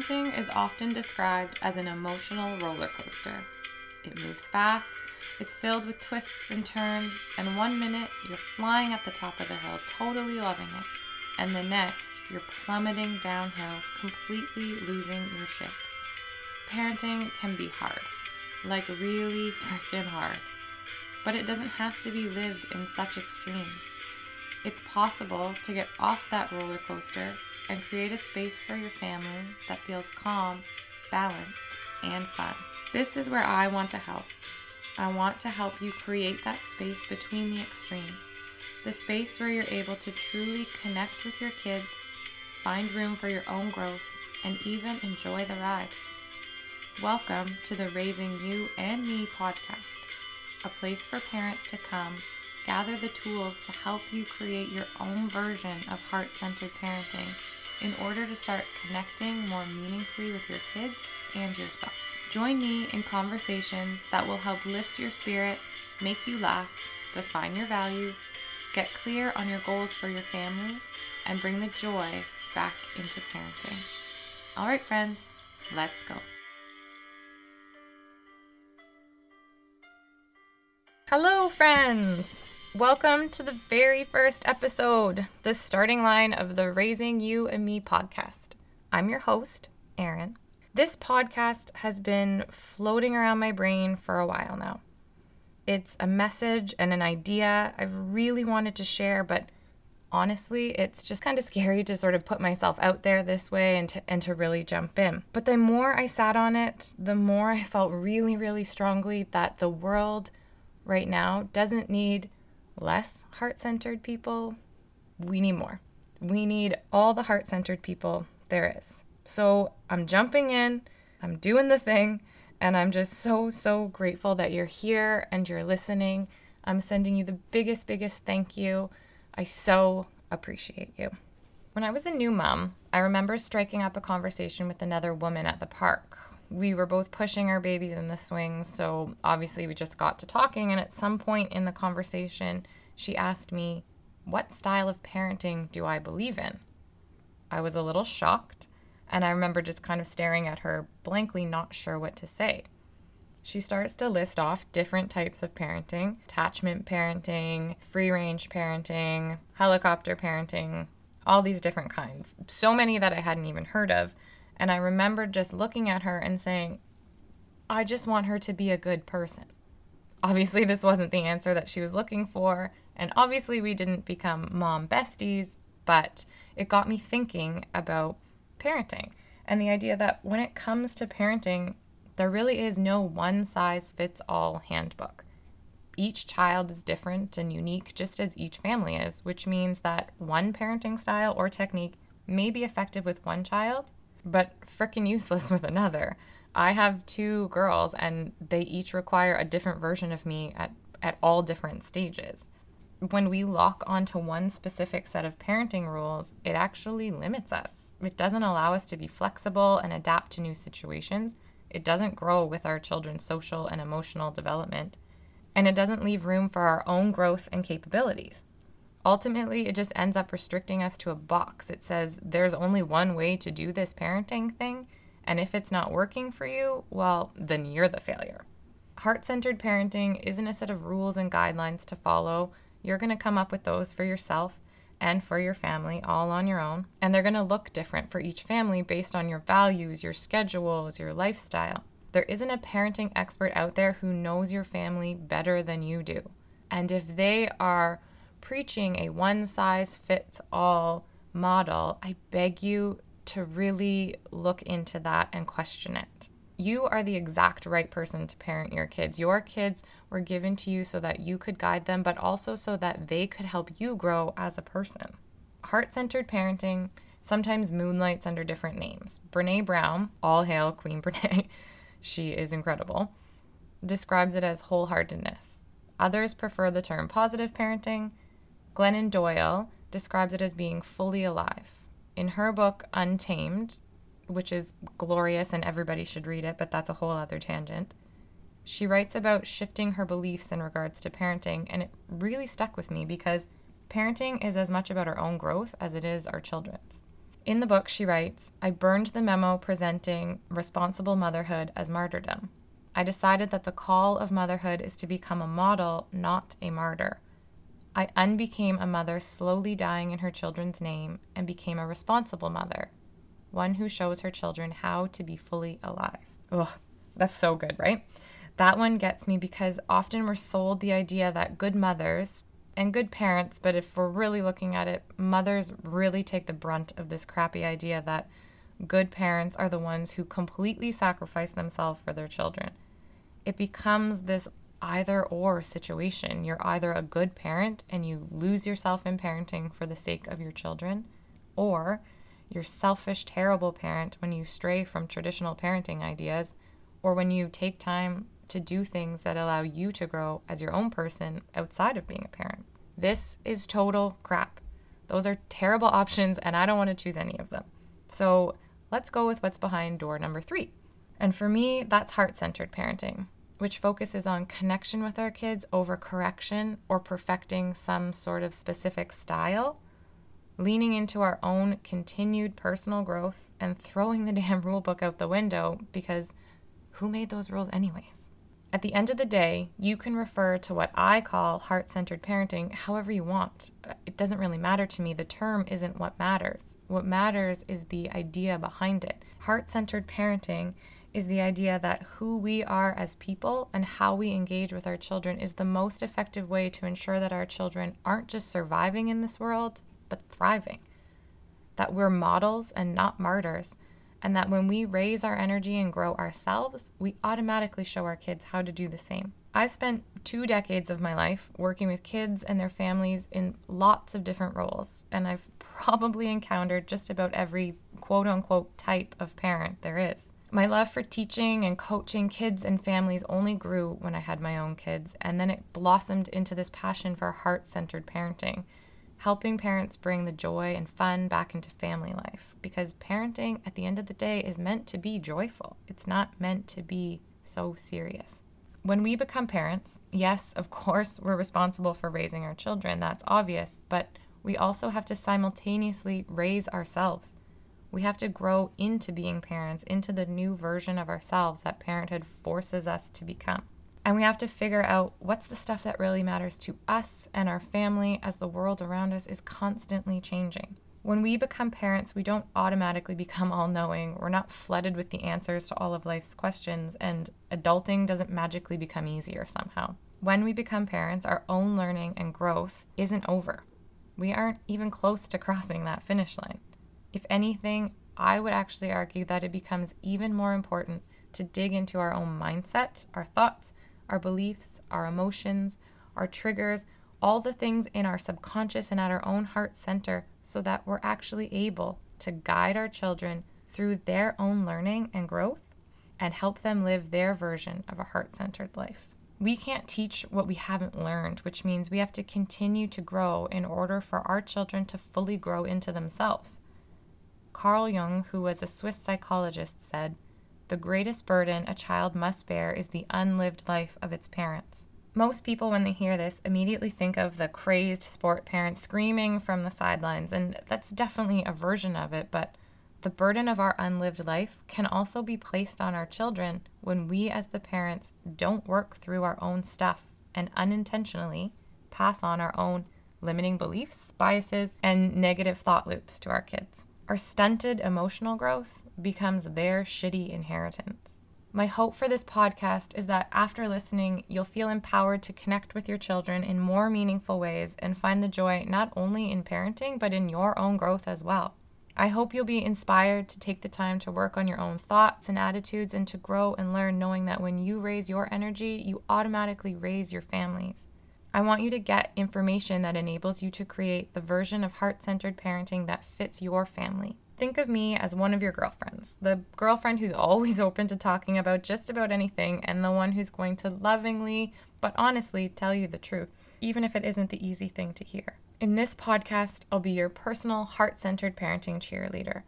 Parenting is often described as an emotional roller coaster. It moves fast, it's filled with twists and turns, and one minute you're flying at the top of the hill, totally loving it, and the next you're plummeting downhill, completely losing your shit. Parenting can be hard, like really freaking hard, but it doesn't have to be lived in such extremes. It's possible to get off that roller coaster and create a space for your family that feels calm, balanced, and fun. This is where I want to help. I want to help you create that space between the extremes, the space where you're able to truly connect with your kids, find room for your own growth, and even enjoy the ride. Welcome to the Raising You and Me podcast, a place for parents to come gather the tools to help you create your own version of heart centered parenting in order to start connecting more meaningfully with your kids and yourself. Join me in conversations that will help lift your spirit, make you laugh, define your values, get clear on your goals for your family, and bring the joy back into parenting. All right, friends, let's go. Hello, friends! Welcome to the very first episode, the starting line of the Raising You and Me podcast. I'm your host, Erin. This podcast has been floating around my brain for a while now. It's a message and an idea I've really wanted to share, but honestly, it's just kind of scary to sort of put myself out there this way and to, and to really jump in. But the more I sat on it, the more I felt really, really strongly that the world right now doesn't need less heart centered people, we need more. We need all the heart centered people there is. So I'm jumping in, I'm doing the thing, and I'm just so, so grateful that you're here and you're listening. I'm sending you the biggest, biggest thank you. I so appreciate you. When I was a new mom, I remember striking up a conversation with another woman at the park. We were both pushing our babies in the swings, so obviously we just got to talking. And at some point in the conversation, she asked me, What style of parenting do I believe in? I was a little shocked, and I remember just kind of staring at her, blankly not sure what to say. She starts to list off different types of parenting attachment parenting, free range parenting, helicopter parenting, all these different kinds. So many that I hadn't even heard of. And I remember just looking at her and saying, I just want her to be a good person. Obviously, this wasn't the answer that she was looking for, and obviously, we didn't become mom besties, but it got me thinking about parenting and the idea that when it comes to parenting, there really is no one size fits all handbook. Each child is different and unique, just as each family is, which means that one parenting style or technique may be effective with one child, but frickin' useless with another. I have two girls, and they each require a different version of me at, at all different stages when we lock onto one specific set of parenting rules, it actually limits us. It doesn't allow us to be flexible and adapt to new situations. It doesn't grow with our children's social and emotional development. And it doesn't leave room for our own growth and capabilities. Ultimately, it just ends up restricting us to a box. It says there's only one way to do this parenting thing, and if it's not working for you, well, then you're the failure. Heart centered parenting isn't a set of rules and guidelines to follow you're going to come up with those for yourself and for your family all on your own. And they're going to look different for each family based on your values, your schedules, your lifestyle. There isn't a parenting expert out there who knows your family better than you do. And if they are preaching a one size fits all model, I beg you to really look into that and question it you are the exact right person to parent your kids. Your kids were given to you so that you could guide them, but also so that they could help you grow as a person. Heart centered parenting sometimes moonlights under different names. Brene Brown, all hail Queen Brene, she is incredible, describes it as wholeheartedness. Others prefer the term positive parenting. Glennon Doyle describes it as being fully alive. In her book, Untamed, which is glorious and everybody should read it, but that's a whole other tangent. She writes about shifting her beliefs in regards to parenting, and it really stuck with me because parenting is as much about our own growth as it is our children's. In the book, she writes I burned the memo presenting responsible motherhood as martyrdom. I decided that the call of motherhood is to become a model, not a martyr. I unbecame a mother slowly dying in her children's name and became a responsible mother, one who shows her children how to be fully alive. Ugh, that's so good, right? That one gets me because often we're sold the idea that good mothers and good parents, but if we're really looking at it, mothers really take the brunt of this crappy idea that good parents are the ones who completely sacrifice themselves for their children. It becomes this either or situation. You're either a good parent and you lose yourself in parenting for the sake of your children, or you're selfish, terrible parent when you stray from traditional parenting ideas, or when you take time to do things that allow you to grow as your own person outside of being a parent. This is total crap. Those are terrible options, and I don't want to choose any of them. So let's go with what's behind door number three. And for me, that's heart centered parenting, which focuses on connection with our kids over correction or perfecting some sort of specific style, leaning into our own continued personal growth and throwing the damn rule book out the window because who made those rules, anyways? At the end of the day, you can refer to what I call heart centered parenting however you want. It doesn't really matter to me. The term isn't what matters. What matters is the idea behind it. Heart centered parenting is the idea that who we are as people and how we engage with our children is the most effective way to ensure that our children aren't just surviving in this world, but thriving. That we're models and not martyrs and that when we raise our energy and grow ourselves, we automatically show our kids how to do the same. I've spent two decades of my life working with kids and their families in lots of different roles, and I've probably encountered just about every quote unquote type of parent there is. My love for teaching and coaching kids and families only grew when I had my own kids, and then it blossomed into this passion for heart centered parenting helping parents bring the joy and fun back into family life because parenting at the end of the day is meant to be joyful. It's not meant to be so serious. When we become parents, yes, of course, we're responsible for raising our children. That's obvious, but we also have to simultaneously raise ourselves. We have to grow into being parents, into the new version of ourselves that parenthood forces us to become. And we have to figure out what's the stuff that really matters to us and our family as the world around us is constantly changing. When we become parents, we don't automatically become all knowing. We're not flooded with the answers to all of life's questions, and adulting doesn't magically become easier somehow. When we become parents, our own learning and growth isn't over. We aren't even close to crossing that finish line. If anything, I would actually argue that it becomes even more important to dig into our own mindset, our thoughts, our beliefs, our emotions, our triggers, all the things in our subconscious and at our own heart center so that we're actually able to guide our children through their own learning and growth and help them live their version of a heart centered life. We can't teach what we haven't learned, which means we have to continue to grow in order for our children to fully grow into themselves. Carl Jung, who was a Swiss psychologist, said, the greatest burden a child must bear is the unlived life of its parents. Most people, when they hear this, immediately think of the crazed sport parent screaming from the sidelines, and that's definitely a version of it, but the burden of our unlived life can also be placed on our children when we, as the parents, don't work through our own stuff and unintentionally pass on our own limiting beliefs, biases, and negative thought loops to our kids. Our stunted emotional growth becomes their shitty inheritance. My hope for this podcast is that after listening, you'll feel empowered to connect with your children in more meaningful ways and find the joy not only in parenting, but in your own growth as well. I hope you'll be inspired to take the time to work on your own thoughts and attitudes and to grow and learn, knowing that when you raise your energy, you automatically raise your families. I want you to get information that enables you to create the version of heart centered parenting that fits your family. Think of me as one of your girlfriends, the girlfriend who's always open to talking about just about anything, and the one who's going to lovingly, but honestly, tell you the truth, even if it isn't the easy thing to hear. In this podcast, I'll be your personal, heart centered parenting cheerleader.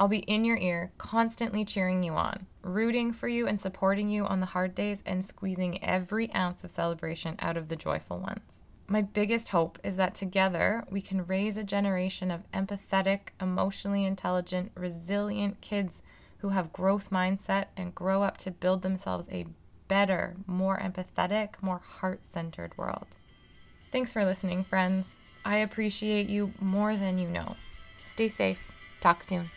I'll be in your ear, constantly cheering you on, rooting for you and supporting you on the hard days, and squeezing every ounce of celebration out of the joyful ones. My biggest hope is that together we can raise a generation of empathetic, emotionally intelligent, resilient kids who have growth mindset and grow up to build themselves a better, more empathetic, more heart centered world. Thanks for listening, friends. I appreciate you more than you know. Stay safe. Talk soon.